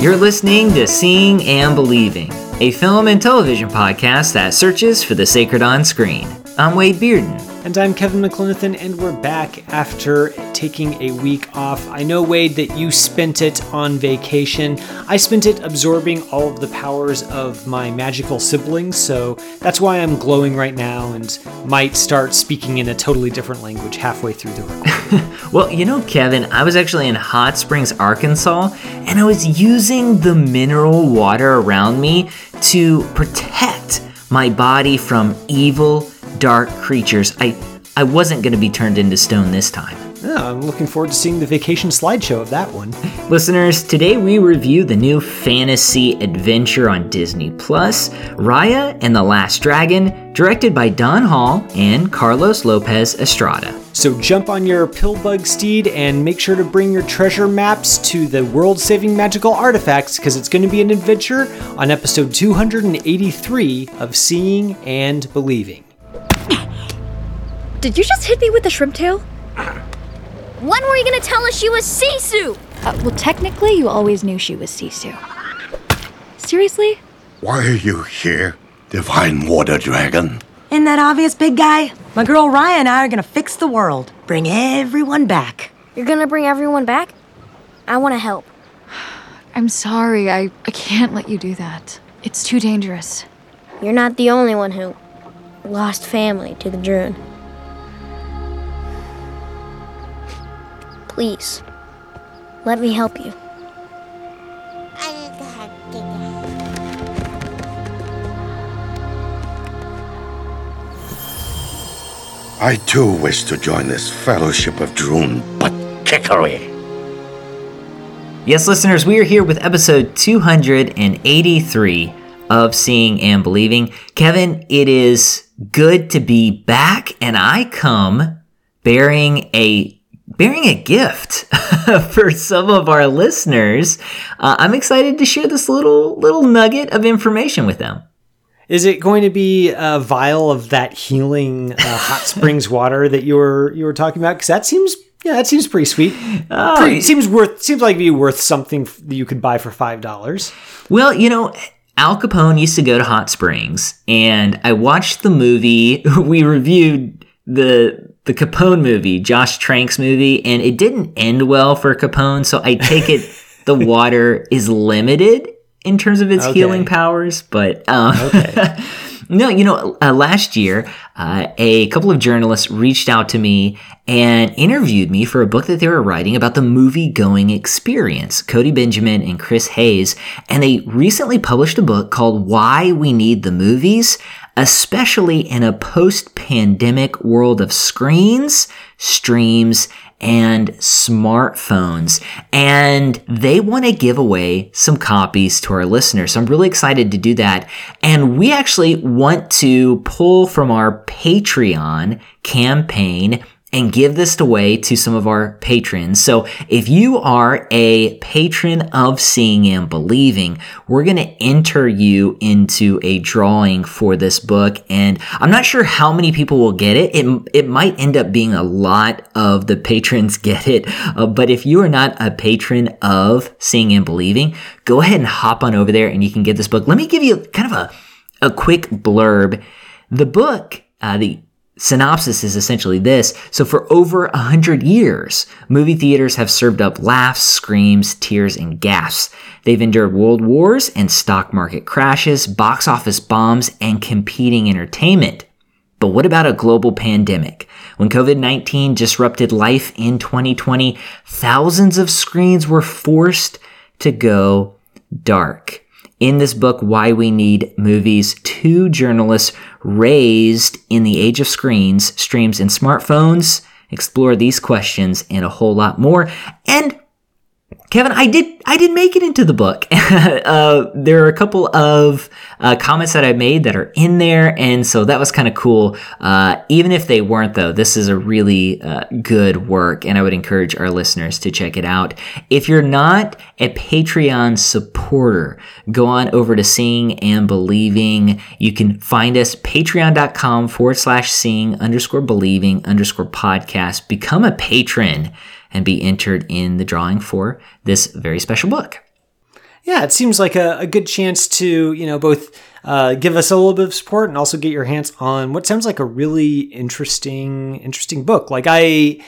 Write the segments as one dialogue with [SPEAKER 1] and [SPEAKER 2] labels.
[SPEAKER 1] You're listening to Seeing and Believing, a film and television podcast that searches for the sacred on screen. I'm Wade Bearden.
[SPEAKER 2] And I'm Kevin McLenithan, and we're back after taking a week off. I know, Wade, that you spent it on vacation. I spent it absorbing all of the powers of my magical siblings, so that's why I'm glowing right now and might start speaking in a totally different language halfway through the recording.
[SPEAKER 1] well, you know, Kevin, I was actually in Hot Springs, Arkansas, and I was using the mineral water around me to protect my body from evil dark creatures. I I wasn't going to be turned into stone this time.
[SPEAKER 2] I'm looking forward to seeing the vacation slideshow of that one.
[SPEAKER 1] Listeners, today we review the new fantasy adventure on Disney Plus, Raya and the Last Dragon, directed by Don Hall and Carlos Lopez Estrada.
[SPEAKER 2] So jump on your pillbug steed and make sure to bring your treasure maps to the world-saving magical artifacts because it's going to be an adventure on episode 283 of Seeing and Believing.
[SPEAKER 3] Did you just hit me with the shrimp tail?
[SPEAKER 4] When were you gonna tell us she was Sisu?
[SPEAKER 3] Uh, well, technically, you always knew she was Sisu. Seriously?
[SPEAKER 5] Why are you here, Divine Water Dragon?
[SPEAKER 6] Isn't that obvious, big guy? My girl Raya and I are gonna fix the world, bring everyone back.
[SPEAKER 4] You're gonna bring everyone back? I wanna help.
[SPEAKER 3] I'm sorry, I, I can't let you do that. It's too dangerous.
[SPEAKER 4] You're not the only one who lost family to the Druun. Please, let me help you.
[SPEAKER 5] I got to go. I too wish to join this fellowship of Druun, but kickery.
[SPEAKER 1] Yes, listeners, we are here with episode 283 of Seeing and Believing. Kevin, it is good to be back, and I come bearing a bearing a gift for some of our listeners. Uh, I'm excited to share this little little nugget of information with them.
[SPEAKER 2] Is it going to be a vial of that healing uh, hot springs water that you were you were talking about? Because that seems yeah, that seems pretty sweet. Uh, pretty, seems worth seems like it'd be worth something that you could buy for five dollars.
[SPEAKER 1] Well, you know. Al Capone used to go to Hot Springs, and I watched the movie. We reviewed the the Capone movie, Josh Trank's movie, and it didn't end well for Capone. So I take it the water is limited in terms of its okay. healing powers, but um, okay. no, you know, uh, last year uh, a couple of journalists reached out to me and interviewed me for a book that they were writing about the movie going experience. Cody Benjamin and Chris Hayes, and they recently published a book called "Why We Need the Movies." Especially in a post pandemic world of screens, streams, and smartphones. And they want to give away some copies to our listeners. So I'm really excited to do that. And we actually want to pull from our Patreon campaign and give this away to some of our patrons. So if you are a patron of Seeing and Believing, we're going to enter you into a drawing for this book. And I'm not sure how many people will get it. It, it might end up being a lot of the patrons get it. Uh, but if you are not a patron of Seeing and Believing, go ahead and hop on over there and you can get this book. Let me give you kind of a, a quick blurb. The book, uh, the synopsis is essentially this. So for over a hundred years, movie theaters have served up laughs, screams, tears, and gasps. They've endured world wars and stock market crashes, box office bombs, and competing entertainment. But what about a global pandemic? When COVID-19 disrupted life in 2020, thousands of screens were forced to go dark. In this book, Why We Need Movies, two journalists raised in the age of screens, streams, and smartphones explore these questions and a whole lot more. And Kevin, I did I did make it into the book. uh, there are a couple of uh, comments that I made that are in there, and so that was kind of cool. Uh, even if they weren't, though, this is a really uh, good work, and I would encourage our listeners to check it out. If you're not a Patreon supporter, go on over to Seeing and Believing. You can find us patreon.com forward slash seeing underscore believing underscore podcast. Become a patron and be entered in the drawing for this very special book.
[SPEAKER 2] yeah, it seems like a, a good chance to, you know, both uh, give us a little bit of support and also get your hands on what sounds like a really interesting, interesting book. Like I,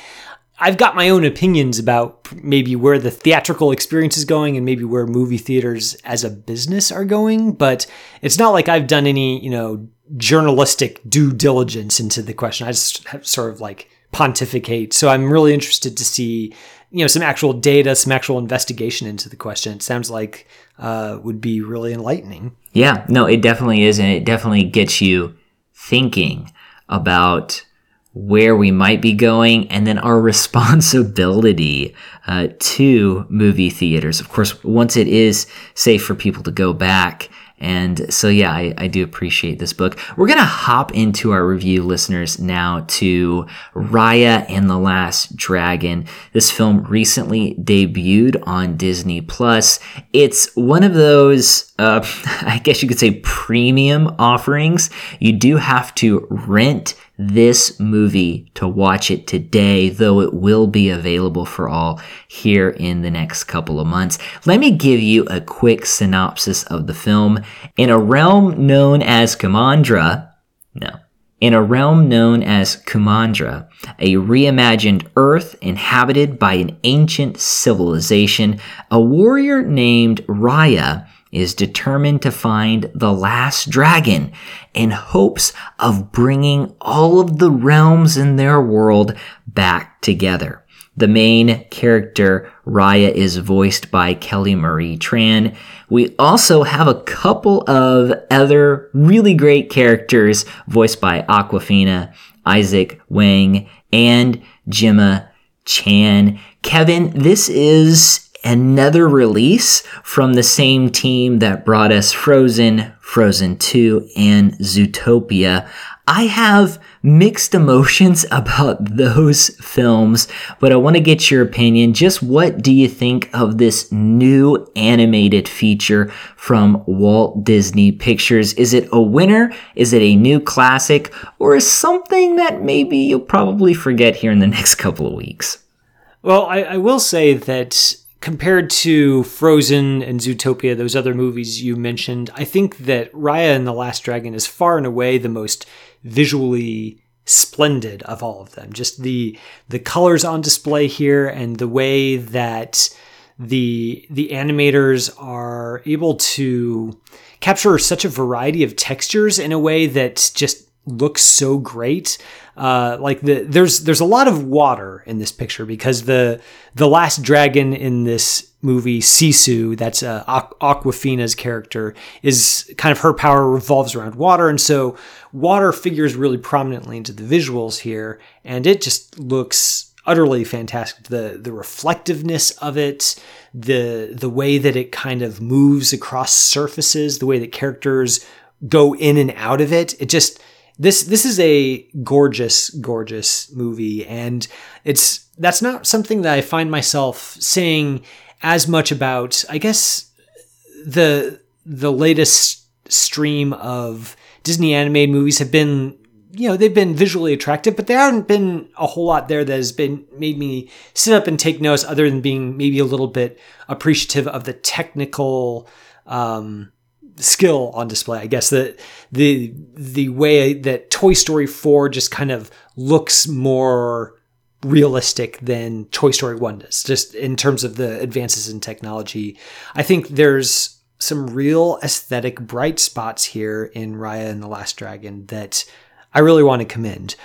[SPEAKER 2] I've got my own opinions about maybe where the theatrical experience is going and maybe where movie theaters as a business are going, but it's not like I've done any, you know, journalistic due diligence into the question. I just have sort of like pontificate. So I'm really interested to see, you know, some actual data, some actual investigation into the question. It sounds like uh, would be really enlightening.
[SPEAKER 1] Yeah, no, it definitely is, and it definitely gets you thinking about where we might be going and then our responsibility uh, to movie theaters. Of course, once it is safe for people to go back. And so, yeah, I, I do appreciate this book. We're going to hop into our review listeners now to Raya and the Last Dragon. This film recently debuted on Disney Plus. It's one of those, uh, I guess you could say, premium offerings. You do have to rent this movie to watch it today, though it will be available for all here in the next couple of months. Let me give you a quick synopsis of the film. In a realm known as Kumandra, no, in a realm known as Kumandra, a reimagined Earth inhabited by an ancient civilization, a warrior named Raya is determined to find the last dragon in hopes of bringing all of the realms in their world back together. The main character, Raya, is voiced by Kelly Marie Tran. We also have a couple of other really great characters voiced by Awkwafina, Izaac Wang, and Gemma Chan. Kevin, this is another release from the same team that brought us Frozen, Frozen 2, and Zootopia. I have mixed emotions about those films, but I want to get your opinion. Just what do you think of this new animated feature from Walt Disney Pictures? Is it a winner? Is it a new classic? Or is something that maybe you'll probably forget here in the next couple of weeks?
[SPEAKER 2] Well, I, I will say that compared to Frozen and Zootopia, those other movies you mentioned, I think that Raya and the Last Dragon is far and away the most visually splendid of all of them. Just the the colors on display here and the way that the the animators are able to capture such a variety of textures in a way that just looks so great. Uh, like the there's there's a lot of water in this picture because the the last dragon in this movie, Sisu, that's uh, Awkwafina's character, is kind of her power revolves around water, and so water figures really prominently into the visuals here, and it just looks utterly fantastic. The the reflectiveness of it, the the way that it kind of moves across surfaces, the way that characters go in and out of it, it just this this is a gorgeous gorgeous movie and it's that's not something that I find myself saying as much about I guess the the latest stream of Disney animated movies have been you know they've been visually attractive but there haven't been a whole lot there that has been made me sit up and take notes other than being maybe a little bit appreciative of the technical um, skill on display. I guess the the the way that Toy Story 4 just kind of looks more realistic than Toy Story 1 does, just in terms of the advances in technology. I think there's some real aesthetic bright spots here in Raya and the Last Dragon that I really want to commend.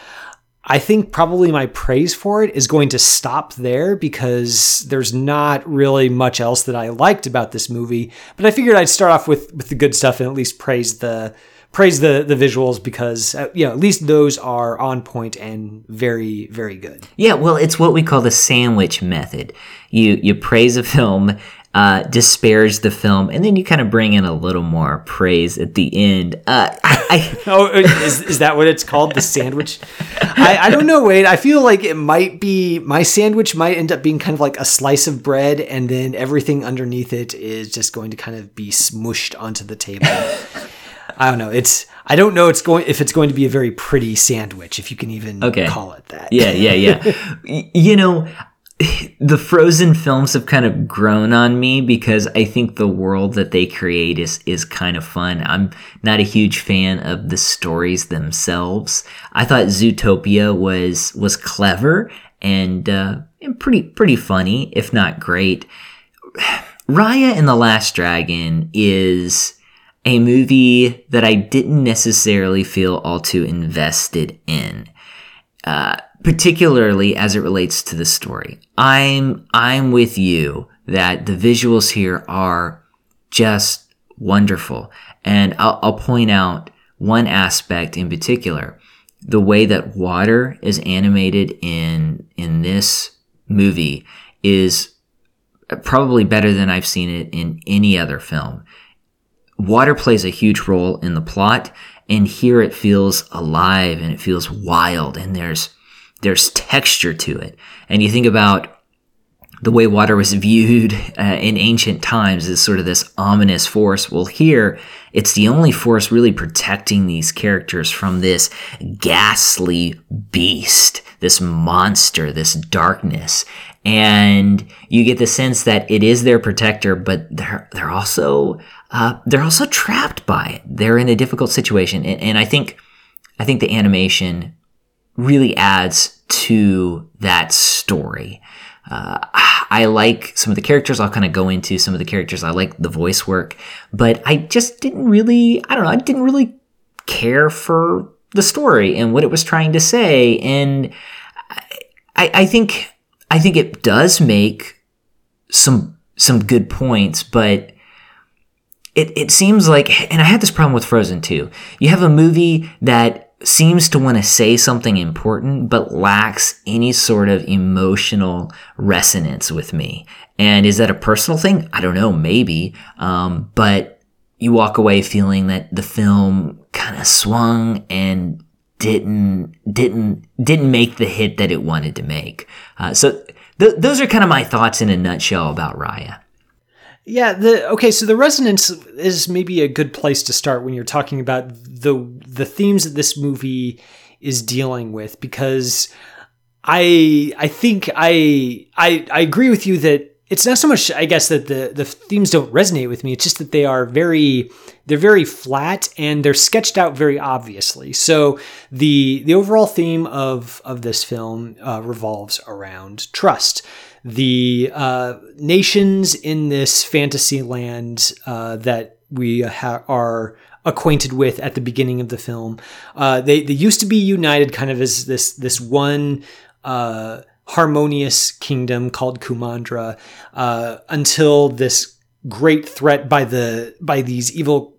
[SPEAKER 2] I think probably my praise for it is going to stop there because there's not really much else that I liked about this movie. But I figured I'd start off with with the good stuff and at least praise the praise the the visuals because uh, you know at least those are on point and very very good.
[SPEAKER 1] Yeah, well, it's what we call the sandwich method. You you praise a film uh, disparage the film, and then you kind of bring in a little more praise at the end. Uh, I,
[SPEAKER 2] I oh, is, is that what it's called? The sandwich? I, I don't know, Wade. I feel like it might be my sandwich might end up being kind of like a slice of bread, and then everything underneath it is just going to kind of be smushed onto the table. I don't know. It's I don't know. It's going if it's going to be a very pretty sandwich, if you can even
[SPEAKER 1] okay.
[SPEAKER 2] call it that.
[SPEAKER 1] Yeah, yeah, yeah. you know, the Frozen films have kind of grown on me because I think the world that they create is is kind of fun. I'm not a huge fan of the stories themselves. I thought Zootopia was was clever and, uh, and pretty pretty funny, if not great. Raya and the Last Dragon is a movie that I didn't necessarily feel all too invested in. Uh, particularly as it relates to the story. I'm I'm with you that the visuals here are just wonderful, and I'll, I'll point out one aspect in particular: the way that water is animated in in this movie is probably better than I've seen it in any other film. Water plays a huge role in the plot, and here it feels alive and it feels wild, and there's there's texture to it. And you think about the way water was viewed uh, in ancient times as sort of this ominous force. Well, here it's the only force really protecting these characters from this ghastly beast, this monster, this darkness. And you get the sense that it is their protector, but they're they're also uh, they're also trapped by it. They're in a difficult situation, and, and I think I think the animation really adds to that story. Uh, I like some of the characters. I'll kind of go into some of the characters. I like the voice work, but I just didn't really, I don't know, I didn't really care for the story and what it was trying to say. And I, I think, I think it does make some, some good points, but it, it seems like, and I had this problem with Frozen too. You have a movie that seems to want to say something important, but lacks any sort of emotional resonance with me. And is that a personal thing? I don't know, maybe. Um, but you walk away feeling that the film kind of swung and didn't didn't didn't make the hit that it wanted to make. Uh, so th- those are kind of my thoughts in a nutshell about Raya.
[SPEAKER 2] Yeah, the okay, so the resonance is maybe a good place to start when you're talking about the the themes that this movie is dealing with because I I think I I I agree with you that it's not so much I guess that the the themes don't resonate with me, it's just that they are very they're very flat and they're sketched out very obviously. So the the overall theme of of this film uh, revolves around trust the uh, nations in this fantasy land uh, that we ha- are acquainted with at the beginning of the film. Uh, they they used to be united kind of as this this one uh, harmonious kingdom called Kumandra uh, until this great threat by the by these evil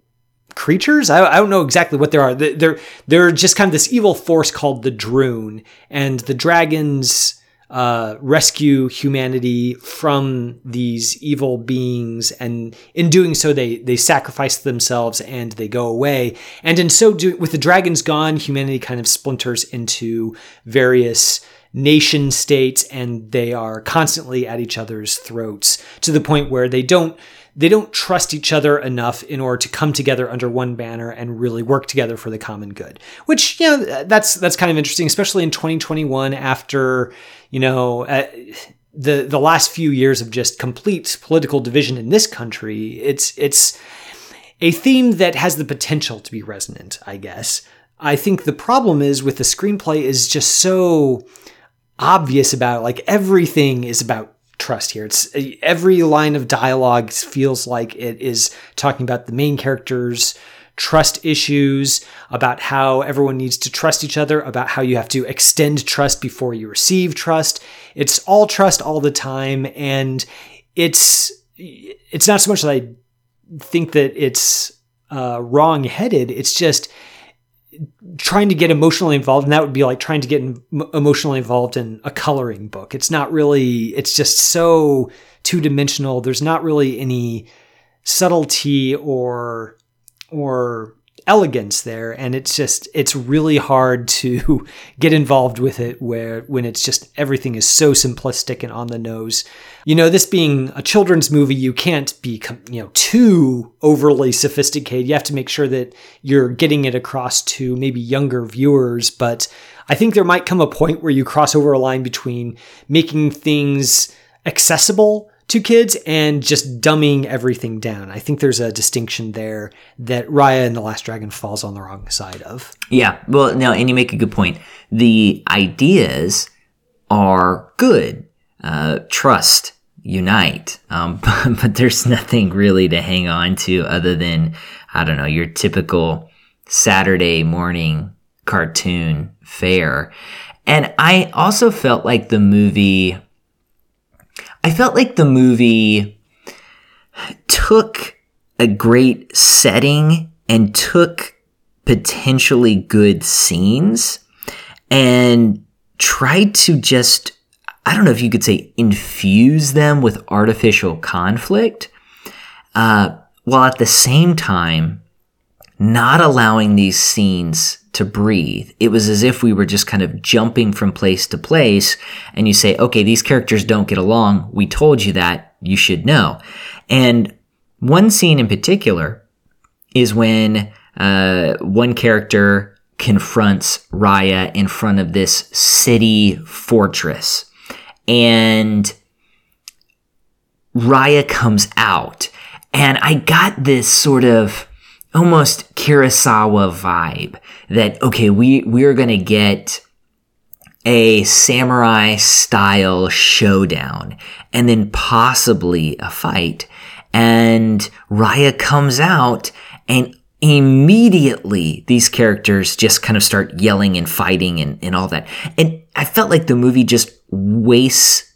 [SPEAKER 2] creatures. I, I, don't know exactly what they are. They're they're just kind of this evil force called the Druun, and the dragons uh, rescue humanity from these evil beings, and in doing so, they they sacrifice themselves and they go away. And in so doing, with the dragons gone, humanity kind of splinters into various nation states, and they are constantly at each other's throats to the point where they don't they don't trust each other enough in order to come together under one banner and really work together for the common good. Which you know that's that's kind of interesting, especially in 2021 after you know. Uh, the, the last few years of just complete political division in this country, it's it's a theme that has the potential to be resonant, I guess. I think the problem is with the screenplay is just so obvious about it. Like everything is about trust here. It's every line of dialogue feels like it is talking about the main characters trust issues, about how everyone needs to trust each other, about how you have to extend trust before you receive trust. It's all trust all the time and it's it's not so much that I think that it's uh, wrong-headed, it's just trying to get emotionally involved and that would be like trying to get emotionally involved in a coloring book it's not really it's just so two-dimensional there's not really any subtlety or or elegance there and it's just it's really hard to get involved with it where when it's just everything is so simplistic and on the nose. You know this being a children's movie you can't be you know too overly sophisticated. You have to make sure that you're getting it across to maybe younger viewers but i think there might come a point where you cross over a line between making things accessible to kids and just dumbing everything down. I think there's a distinction there that Raya and the Last Dragon falls on the wrong side of.
[SPEAKER 1] Yeah, well, no, and you make a good point. The ideas are good. Uh, trust, unite, um, but there's nothing really to hang on to other than I don't know your typical Saturday morning cartoon fare. And I also felt like the movie I felt like the movie took a great setting and took potentially good scenes and tried to just, I don't know if you could say infuse them with artificial conflict, uh, while at the same time not allowing these scenes to breathe. It was as if we were just kind of jumping from place to place and you say, okay, these characters don't get along. We told you that. You should know. And one scene in particular is when uh, one character confronts Raya in front of this city fortress. And Raya comes out. And I got this sort of almost Kurosawa vibe that okay, we we're gonna get a samurai style showdown and then possibly a fight. And Raya comes out and immediately these characters just kind of start yelling and fighting and, and all that. And I felt like the movie just wastes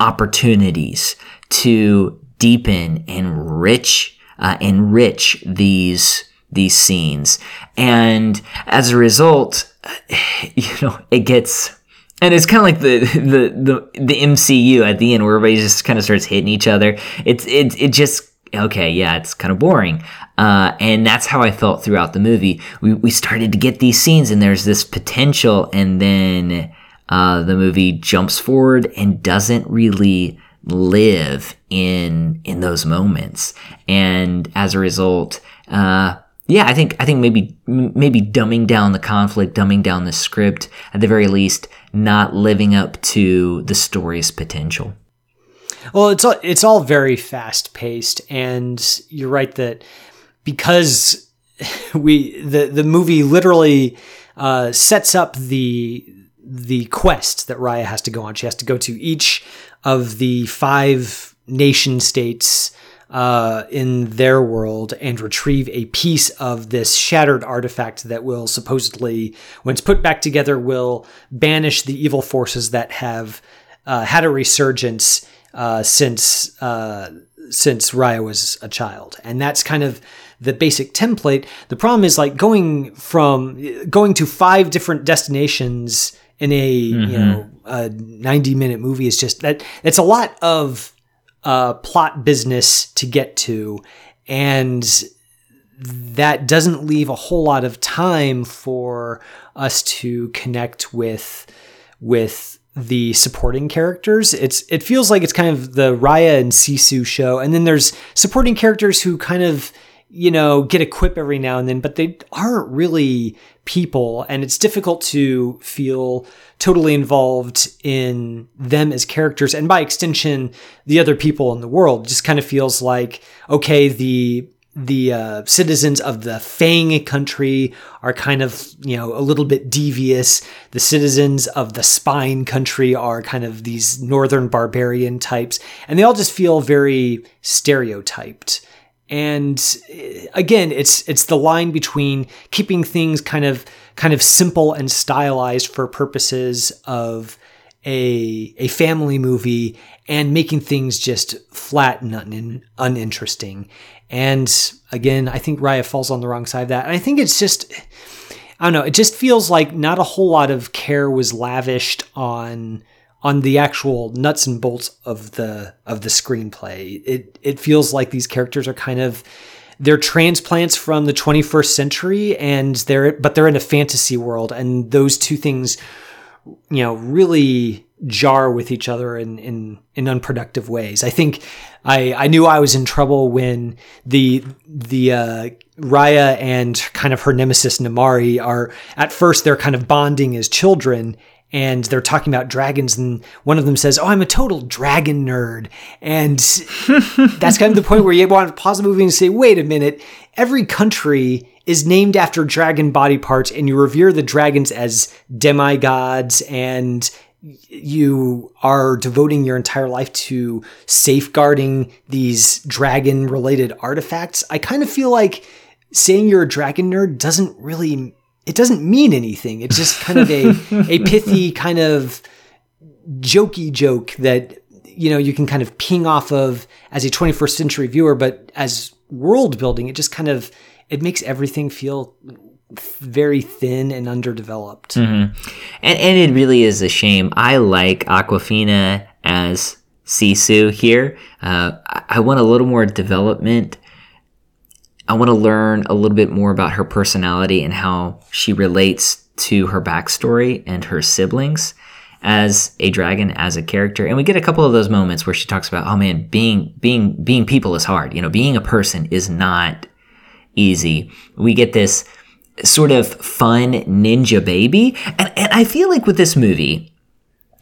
[SPEAKER 1] opportunities to deepen and rich uh, enrich these these scenes, and as a result, you know, it gets. And it's kind of like the, the the the MCU at the end where everybody just kind of starts hitting each other. It's it it just okay, yeah, it's kind of boring. Uh, and that's how I felt throughout the movie. We, we started to get these scenes, and there's this potential, and then uh, the movie jumps forward and doesn't really live in in those moments. And as a result uh yeah i think i think maybe maybe dumbing down the conflict dumbing down the script at the very least not living up to the story's potential.
[SPEAKER 2] Well it's all it's all very fast paced and you're right that because we the the movie literally uh, sets up the the quest that Raya has to go on. She has to go to each of the five nation states uh, in their world and retrieve a piece of this shattered artifact that will supposedly, when it's put back together, will banish the evil forces that have uh, had a resurgence uh, since uh, since Raya was a child, and that's kind of the basic template. The problem is like going from going to five different destinations in a mm-hmm. you know a 90 minute movie is just that it's a lot of uh, plot business to get to and that doesn't leave a whole lot of time for us to connect with with the supporting characters. It's it feels like it's kind of the Raya and Sisu show, and then there's supporting characters who kind of you know get a quip every now and then, but they aren't really people and it's difficult to feel totally involved in them as characters and by extension the other people in the world it just kind of feels like okay the the uh, citizens of the Fang country are kind of, you know, a little bit devious. The citizens of the Spine country are kind of these northern barbarian types, and they all just feel very stereotyped and eh, again it's it's the line between keeping things kind of kind of simple and stylized for purposes of a a family movie and making things just flat and un- uninteresting. And again i think raya falls on the wrong side of that. And i think it's just i don't know it just feels like not a whole lot of care was lavished on on the actual nuts and bolts of the of the screenplay. It it feels like these characters are kind of they're transplants from the 21st century and they're but they're in a fantasy world and those two things you know really jar with each other in in, in unproductive ways. I think I I knew I was in trouble when the the uh, Raya and kind of her nemesis Namaari are at first they're kind of bonding as children and they're talking about dragons and one of them says oh i'm a total dragon nerd. And that's kind of the point where you want to pause the movie and say wait a minute. Every country is named after dragon body parts and you revere the dragons as demigods and you are devoting your entire life to safeguarding these dragon related artifacts. I kind of feel like saying you're a dragon nerd doesn't really it doesn't mean anything. It's just kind of a a pithy kind of jokey joke that you know you can kind of ping off of as a 21st century viewer, but as world building, it just kind of it makes everything feel very thin and underdeveloped.
[SPEAKER 1] Mm-hmm. And and it really is a shame. I like Awkwafina as Sisu here. Uh, I want a little more development I want to learn a little bit more about her personality and how she relates to her backstory and her siblings as a dragon as a character. And we get a couple of those moments where she talks about oh man being being being people is hard. You know being a person is not easy. We get this sort of fun ninja baby. And, and i feel like with this movie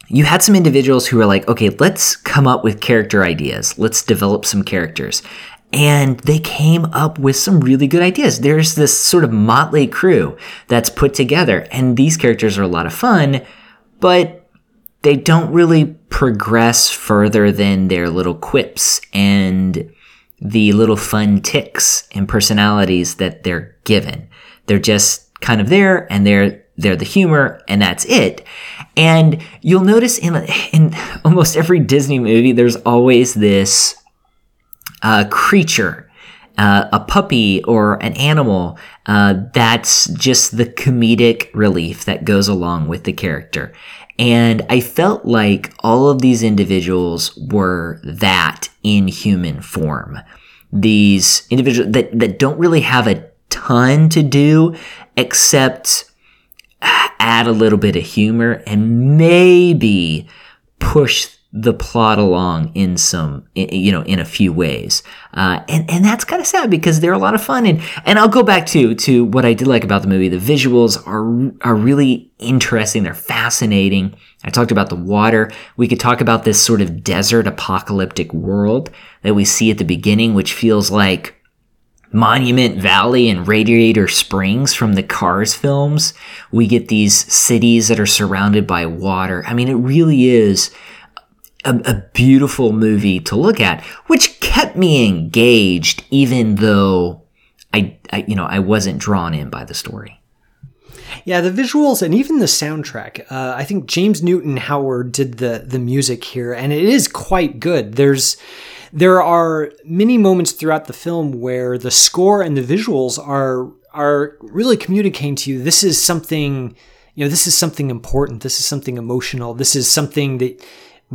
[SPEAKER 1] you had some individuals who were like okay let's come up with character ideas. Let's develop some characters and they came up with some really good ideas. There's this sort of motley crew that's put together, and these characters are a lot of fun, but they don't really progress further than their little quips and the little fun ticks and personalities that they're given. They're just kind of there and they're they're the humor and that's it. And you'll notice in in almost every Disney movie there's always this uh, creature, uh, a puppy or an animal, uh, that's just the comedic relief that goes along with the character. And I felt like all of these individuals were that in human form. These individuals that, that don't really have a ton to do except add a little bit of humor and maybe push the plot along in some, you know, in a few ways. Uh, and, and that's kind of sad because they're a lot of fun. And, and I'll go back to, to what I did like about the movie. The visuals are, are really interesting. They're fascinating. I talked about the water. We could talk about this sort of desert apocalyptic world that we see at the beginning, which feels like Monument Valley and Radiator Springs from the Cars films. We get these cities that are surrounded by water. I mean, it really is a, a beautiful movie to look at, which kept me engaged even though I, I you know, I wasn't drawn in by the story.
[SPEAKER 2] Yeah, the visuals and even the soundtrack. Uh, I think James Newton Howard did the the music here, and it is quite good. There's there are many moments throughout the film where the score and the visuals are are really communicating to you this is something you know this is something important this is something emotional this is something that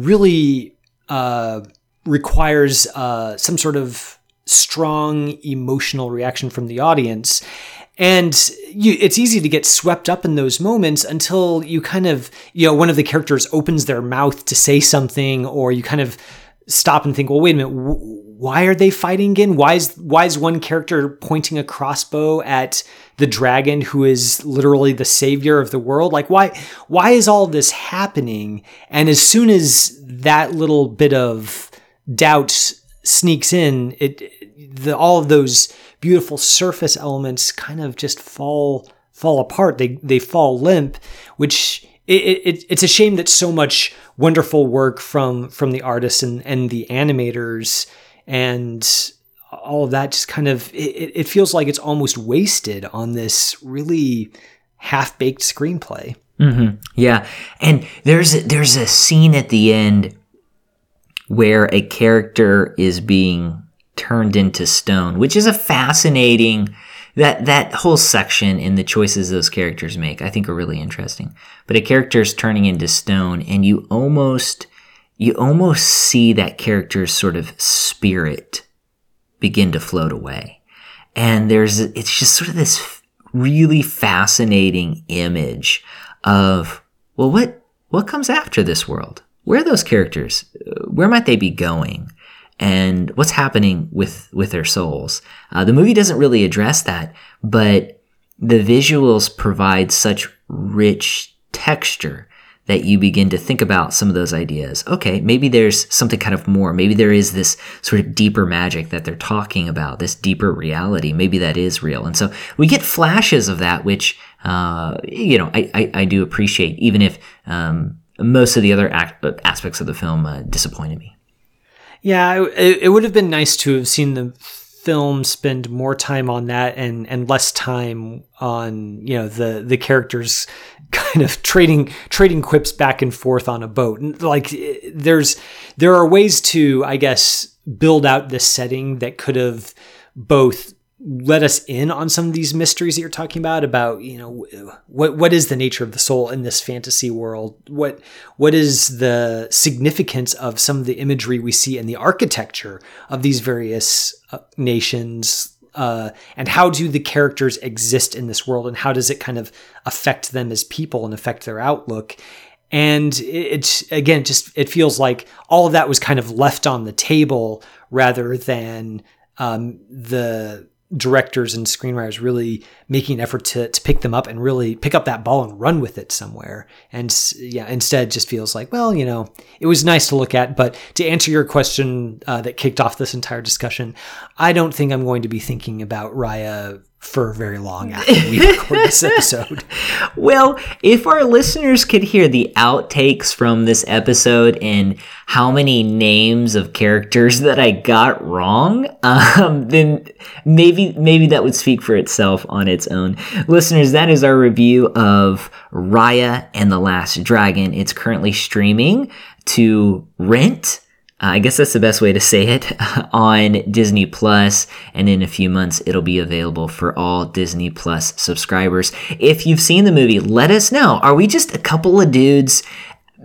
[SPEAKER 2] really uh, requires uh, some sort of strong emotional reaction from the audience. And you, it's easy to get swept up in those moments until you kind of, you know, one of the characters opens their mouth to say something, or you kind of stop and think, well, wait a minute, why are they fighting again? Why is why is one character pointing a crossbow at the dragon who is literally the savior of the world? Like why why is all this happening? And as soon as that little bit of doubt sneaks in, it the all of those beautiful surface elements kind of just fall fall apart. They they fall limp, which it, it, it's a shame that so much wonderful work from from the artists and, and the animators and all of that just kind of it, it feels like it's almost wasted on this really half-baked screenplay.
[SPEAKER 1] Mm-hmm. yeah. And there's there's a scene at the end where a character is being turned into stone which is a fascinating that that whole section and the choices those characters make i think are really interesting. But a character is turning into stone and you almost you almost see that character's sort of spirit begin to float away. and there's it's just sort of this really fascinating image of well, what what comes after this world? Where are those characters? Where might they be going? And what's happening with with their souls? Uh, the movie doesn't really address that, but the visuals provide such rich texture that you begin to think about some of those ideas. Okay, maybe there's something kind of more. Maybe there is this sort of deeper magic that they're talking about, this deeper reality. Maybe that is real. And so we get flashes of that, which, uh, you know, I, I, I, do appreciate, even if um, most of the other act- aspects of the film uh, disappointed me.
[SPEAKER 2] Yeah, it, it would have been nice to have seen the film spend more time on that and and less time on you know the the characters kind of trading trading quips back and forth on a boat. Like eh, there's there are ways to i guess build out this setting that could have both let us in on some of these mysteries that you're talking about about you know what what is the nature of the soul in this fantasy world? What what is the significance of some of the imagery we see in the architecture of these various uh, nations? Uh, and how do the characters exist in this world and how does it kind of affect them as people and affect their outlook? And it's again just it feels like all of that was kind of left on the table rather than um, the directors and screenwriters really making an effort to, to pick them up and really pick up that ball and run with it somewhere. And yeah, instead just feels like, well, you know, it was nice to look at. But to answer your question uh, that kicked off this entire discussion, I don't think I'm going to be thinking about Raya for very long after we record this episode.
[SPEAKER 1] Well, if our listeners could hear the outtakes from this episode and how many names of characters that I got wrong, um, then maybe maybe that would speak for itself on its own. Listeners, that is our review of Raya and the Last Dragon. It's currently streaming to rent Uh, I guess that's the best way to say it on Disney Plus, and in a few months it'll be available for all Disney Plus subscribers. If you've seen the movie, let us know. Are we just a couple of dudes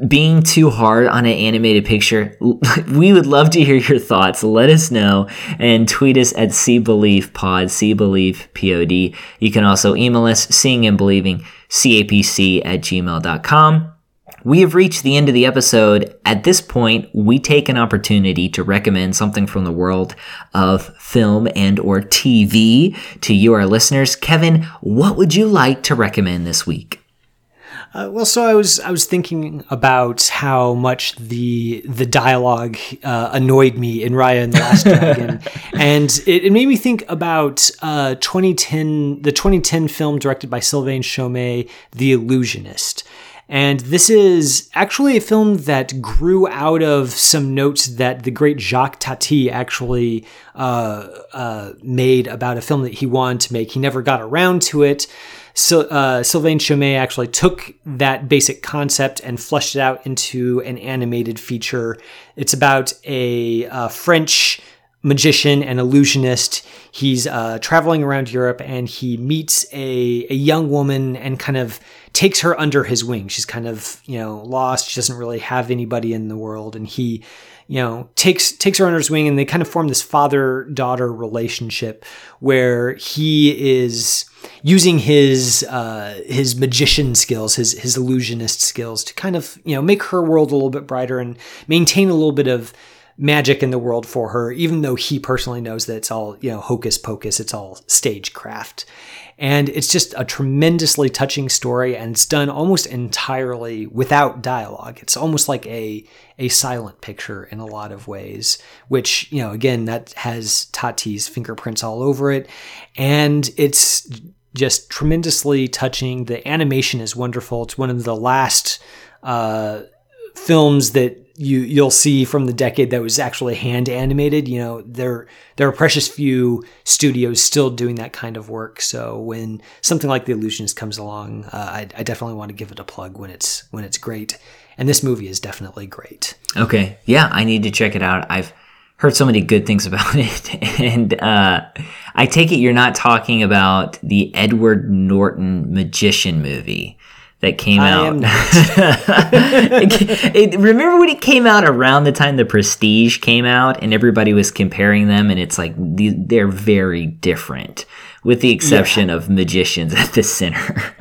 [SPEAKER 1] being too hard on an animated picture? We would love to hear your thoughts. Let us know and tweet us at See Believe Pod, See Believe Pod. You can also email us, seeing and believing, capc at gmail.com. We have reached the end of the episode. At this point, we take an opportunity to recommend something from the world of film and or TV to you, our listeners. Kevin, what would you like to recommend this week?
[SPEAKER 2] Uh, well, so I was I was thinking about how much the the dialogue uh, annoyed me in Raya and the Last Dragon, and it, it, made me think about uh, 2010 the 2010 film directed by Sylvain Chomet, The Illusionist. And this is actually a film that grew out of some notes that the great Jacques Tati actually uh, uh, made about a film that he wanted to make. He never got around to it. So uh, Sylvain Chomet actually took that basic concept and fleshed it out into an animated feature. It's about a, a French magician and illusionist. He's uh, traveling around Europe and he meets a, a young woman and kind of takes her under his wing. She's kind of, you know, lost. She doesn't really have anybody in the world. And he, you know, takes takes her under his wing and they kind of form this father-daughter relationship where he is using his uh, his magician skills, his his illusionist skills to kind of, you know, make her world a little bit brighter and maintain a little bit of magic in the world for her, even though he personally knows that it's all, you know, hocus pocus, it's all stagecraft. And it's just a tremendously touching story, and it's done almost entirely without dialogue. It's almost like a a silent picture in a lot of ways, which, you know, again, that has Tati's fingerprints all over it. And it's just tremendously touching. The animation is wonderful. It's one of the last uh, films that you you'll see from the decade that was actually hand animated. You know, there there are precious few studios still doing that kind of work. So when something like The Illusionist comes along, uh, I, I definitely want to give it a plug when it's when it's great. And this movie is definitely great.
[SPEAKER 1] Okay, yeah, I need to check it out. I've heard so many good things about it, and uh, I take it you're not talking about the Edward Norton magician movie that came
[SPEAKER 2] I
[SPEAKER 1] out.
[SPEAKER 2] am not.
[SPEAKER 1] it, it- remember when it came out around the time the Prestige came out, and everybody was comparing them, and it's like the, they're very different, with the exception of magicians at the center.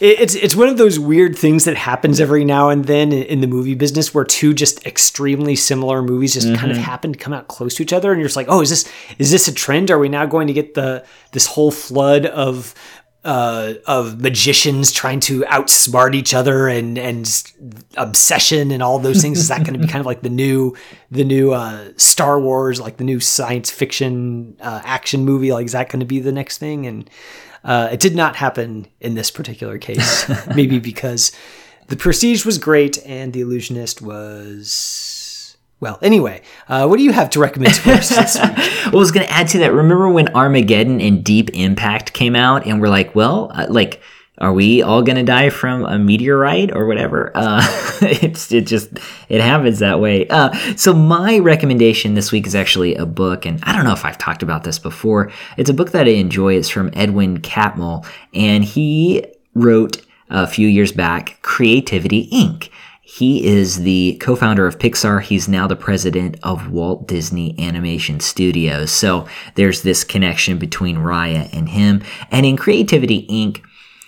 [SPEAKER 2] It's it's one of those weird things that happens every now and then in in the movie business where two just extremely similar movies just kind of mm-hmm. happen to come out close to each other and you're just like, "Oh, is this is this a trend? Are we now going to get the this whole flood of uh, of magicians trying to outsmart each other and and obsession and all those things. Is that going to be kind of like the new the new uh, Star Wars like the new science fiction uh, action movie? Like is that going to be the next thing? And uh, it did not happen in this particular case maybe because the Prestige was great and the Illusionist was well anyway uh, what do you have to recommend to us this week?
[SPEAKER 1] Well, I was going to add to that. Remember when Armageddon and Deep Impact came out, and we're like, well, uh, like, are we all going to die from a meteorite or whatever? Uh, it's it just it happens that way. Uh, so my recommendation this week is actually a book, and I don't know if I've talked about this before. It's a book that I enjoy. It's from Edwin Catmull, and he wrote a few years back Creativity Inc. He is the co founder of Pixar. He's now the president of Walt Disney Animation Studios. So there's this connection between Raya and him. And in Creativity Inc.,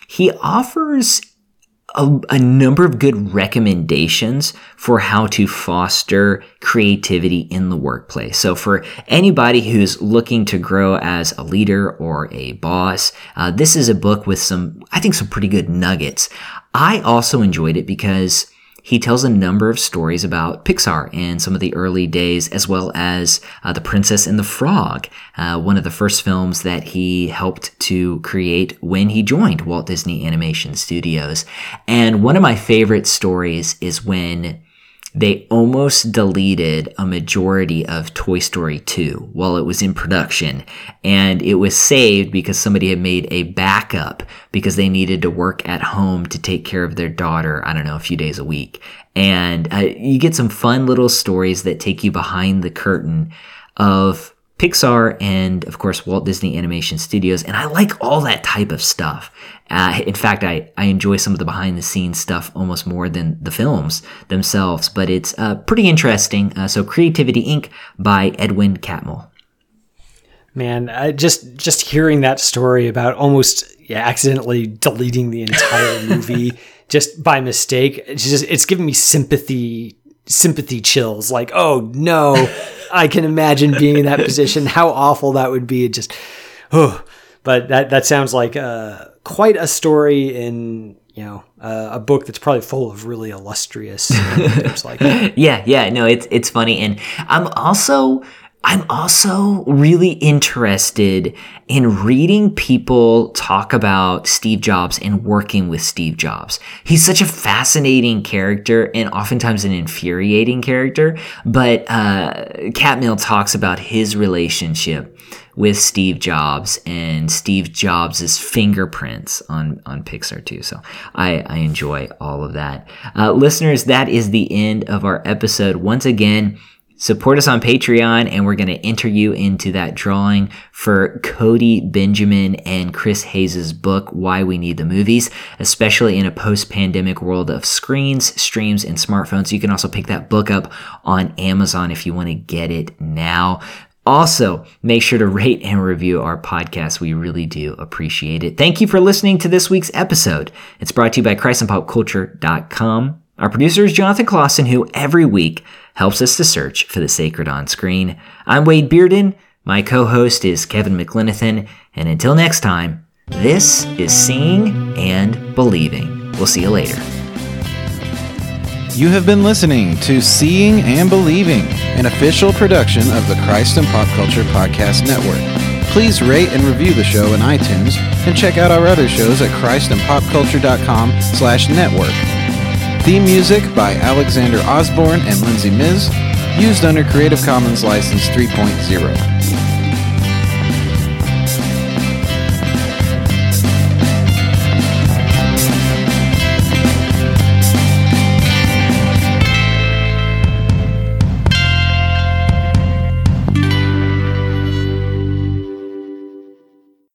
[SPEAKER 1] he offers a, a number of good recommendations for how to foster creativity in the workplace. So, for anybody who's looking to grow as a leader or a boss, uh, this is a book with some, I think, some pretty good nuggets. I also enjoyed it because he tells a number of stories about Pixar and some of the early days, as well as uh, The Princess and the Frog, uh, one of the first films that he helped to create when he joined Walt Disney Animation Studios. And one of my favorite stories is when they almost deleted a majority of Toy Story 2 while it was in production. And it was saved because somebody had made a backup because they needed to work at home to take care of their daughter, I don't know, a few days a week. And uh, you get some fun little stories that take you behind the curtain of Pixar and, of course, Walt Disney Animation Studios. And I like all that type of stuff. Uh, in fact, I, I enjoy some of the behind the scenes stuff almost more than the films themselves, but it's uh, pretty interesting. Uh, so, Creativity Inc. by Edwin Catmull.
[SPEAKER 2] Man, I just just hearing that story about almost yeah, accidentally deleting the entire movie just by mistake, it's just it's giving me sympathy sympathy chills. Like, oh no, I can imagine being in that position. How awful that would be. It just, oh, but that that sounds like uh, quite a story in you know uh, a book that's probably full of really illustrious things like that.
[SPEAKER 1] yeah, yeah, no, it's it's funny, and I'm also I'm also really interested in reading people talk about Steve Jobs and working with Steve Jobs. He's such a fascinating character and oftentimes an infuriating character. But uh, Catmull talks about his relationship with Steve Jobs and Steve Jobs' fingerprints on, on Pixar too. So I, I enjoy all of that. Uh, listeners, that is the end of our episode. Once again, Support us on Patreon, and we're going to enter you into that drawing for Cody Benjamin and Chris Hayes' book, Why We Need the Movies, especially in a post pandemic world of screens, streams, and smartphones. You can also pick that book up on Amazon if you want to get it now. Also, make sure to rate and review our podcast. We really do appreciate it. Thank you for listening to this week's episode. It's brought to you by ChristandPopCulture.com. Our producer is Jonathan Clausen, who every week helps us to search for the sacred on screen. I'm Wade Bearden. My co host is Kevin McLenithan. And until next time, this is Seeing and Believing. We'll see you later.
[SPEAKER 7] You have been listening to Seeing and Believing, an official production of the Christ and Pop Culture Podcast Network. Please rate and review the show in iTunes and check out our other shows at christandpopculture.com slash network. Theme music by Alexander Osborne and Lindsay Miz, used under Creative Commons License 3.0.